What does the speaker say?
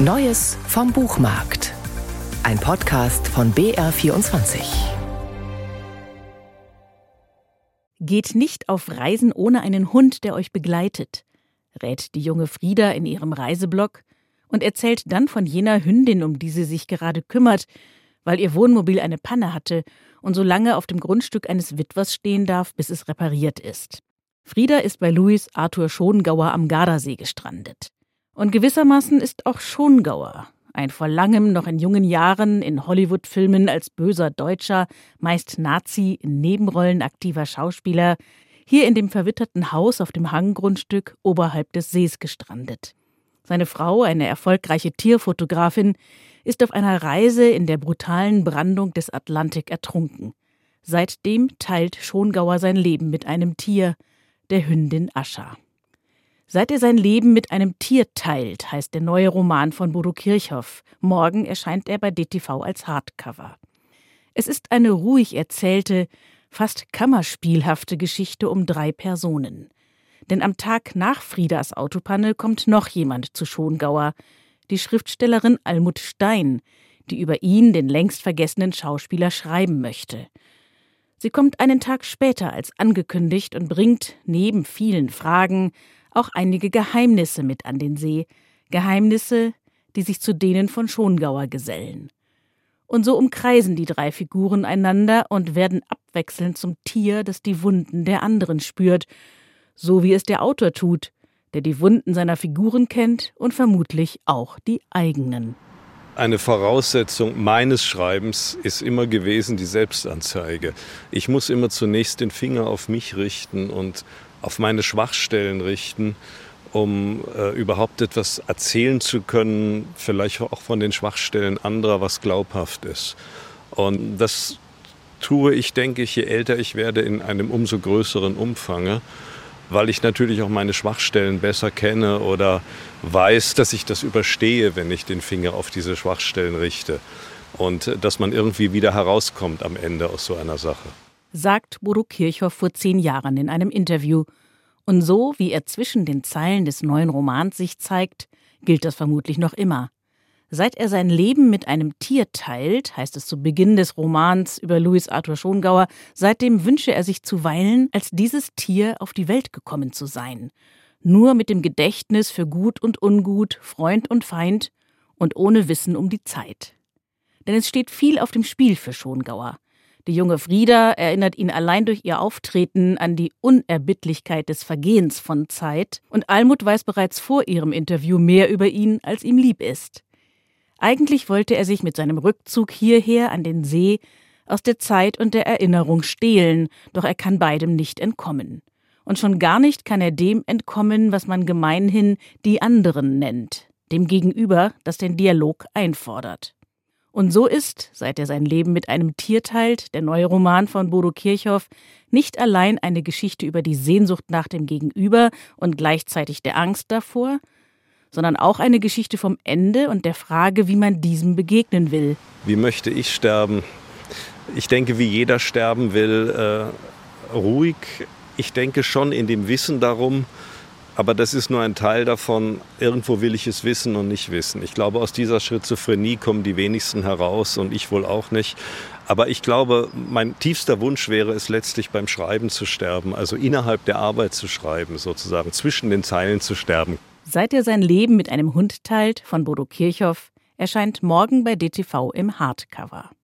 Neues vom Buchmarkt. Ein Podcast von BR24. Geht nicht auf Reisen ohne einen Hund, der euch begleitet, rät die junge Frieda in ihrem Reiseblog und erzählt dann von jener Hündin, um die sie sich gerade kümmert, weil ihr Wohnmobil eine Panne hatte und so lange auf dem Grundstück eines Witwers stehen darf, bis es repariert ist. Frieda ist bei Louis Arthur Schongauer am Gardasee gestrandet. Und gewissermaßen ist auch Schongauer, ein vor langem noch in jungen Jahren in Hollywood-Filmen als böser Deutscher, meist Nazi, in Nebenrollen aktiver Schauspieler, hier in dem verwitterten Haus auf dem Hanggrundstück oberhalb des Sees gestrandet. Seine Frau, eine erfolgreiche Tierfotografin, ist auf einer Reise in der brutalen Brandung des Atlantik ertrunken. Seitdem teilt Schongauer sein Leben mit einem Tier, der Hündin Ascha. Seit er sein Leben mit einem Tier teilt, heißt der neue Roman von Bodo Kirchhoff. Morgen erscheint er bei DTV als Hardcover. Es ist eine ruhig erzählte, fast kammerspielhafte Geschichte um drei Personen. Denn am Tag nach Friedas Autopanne kommt noch jemand zu Schongauer, die Schriftstellerin Almut Stein, die über ihn, den längst vergessenen Schauspieler, schreiben möchte. Sie kommt einen Tag später als angekündigt und bringt, neben vielen Fragen, auch einige Geheimnisse mit an den See, Geheimnisse, die sich zu denen von Schongauer gesellen. Und so umkreisen die drei Figuren einander und werden abwechselnd zum Tier, das die Wunden der anderen spürt, so wie es der Autor tut, der die Wunden seiner Figuren kennt und vermutlich auch die eigenen. Eine Voraussetzung meines Schreibens ist immer gewesen die Selbstanzeige. Ich muss immer zunächst den Finger auf mich richten und auf meine Schwachstellen richten, um äh, überhaupt etwas erzählen zu können, vielleicht auch von den Schwachstellen anderer, was glaubhaft ist. Und das tue ich, denke ich, je älter ich werde, in einem umso größeren Umfange, weil ich natürlich auch meine Schwachstellen besser kenne oder weiß, dass ich das überstehe, wenn ich den Finger auf diese Schwachstellen richte. Und äh, dass man irgendwie wieder herauskommt am Ende aus so einer Sache sagt Bodo Kirchhoff vor zehn Jahren in einem Interview. Und so, wie er zwischen den Zeilen des neuen Romans sich zeigt, gilt das vermutlich noch immer. Seit er sein Leben mit einem Tier teilt, heißt es zu Beginn des Romans über Louis Arthur Schongauer, seitdem wünsche er sich zuweilen, als dieses Tier auf die Welt gekommen zu sein. Nur mit dem Gedächtnis für Gut und Ungut, Freund und Feind und ohne Wissen um die Zeit. Denn es steht viel auf dem Spiel für Schongauer. Die junge Frieda erinnert ihn allein durch ihr Auftreten an die Unerbittlichkeit des Vergehens von Zeit, und Almut weiß bereits vor ihrem Interview mehr über ihn, als ihm lieb ist. Eigentlich wollte er sich mit seinem Rückzug hierher an den See aus der Zeit und der Erinnerung stehlen, doch er kann beidem nicht entkommen. Und schon gar nicht kann er dem entkommen, was man gemeinhin die anderen nennt, dem Gegenüber, das den Dialog einfordert. Und so ist, seit er sein Leben mit einem Tier teilt, der neue Roman von Bodo Kirchhoff nicht allein eine Geschichte über die Sehnsucht nach dem Gegenüber und gleichzeitig der Angst davor, sondern auch eine Geschichte vom Ende und der Frage, wie man diesem begegnen will. Wie möchte ich sterben? Ich denke, wie jeder sterben will, äh, ruhig. Ich denke schon in dem Wissen darum, aber das ist nur ein Teil davon. Irgendwo will ich es wissen und nicht wissen. Ich glaube, aus dieser Schizophrenie kommen die wenigsten heraus und ich wohl auch nicht. Aber ich glaube, mein tiefster Wunsch wäre es letztlich beim Schreiben zu sterben, also innerhalb der Arbeit zu schreiben, sozusagen zwischen den Zeilen zu sterben. Seit er sein Leben mit einem Hund teilt, von Bodo Kirchhoff, erscheint morgen bei DTV im Hardcover.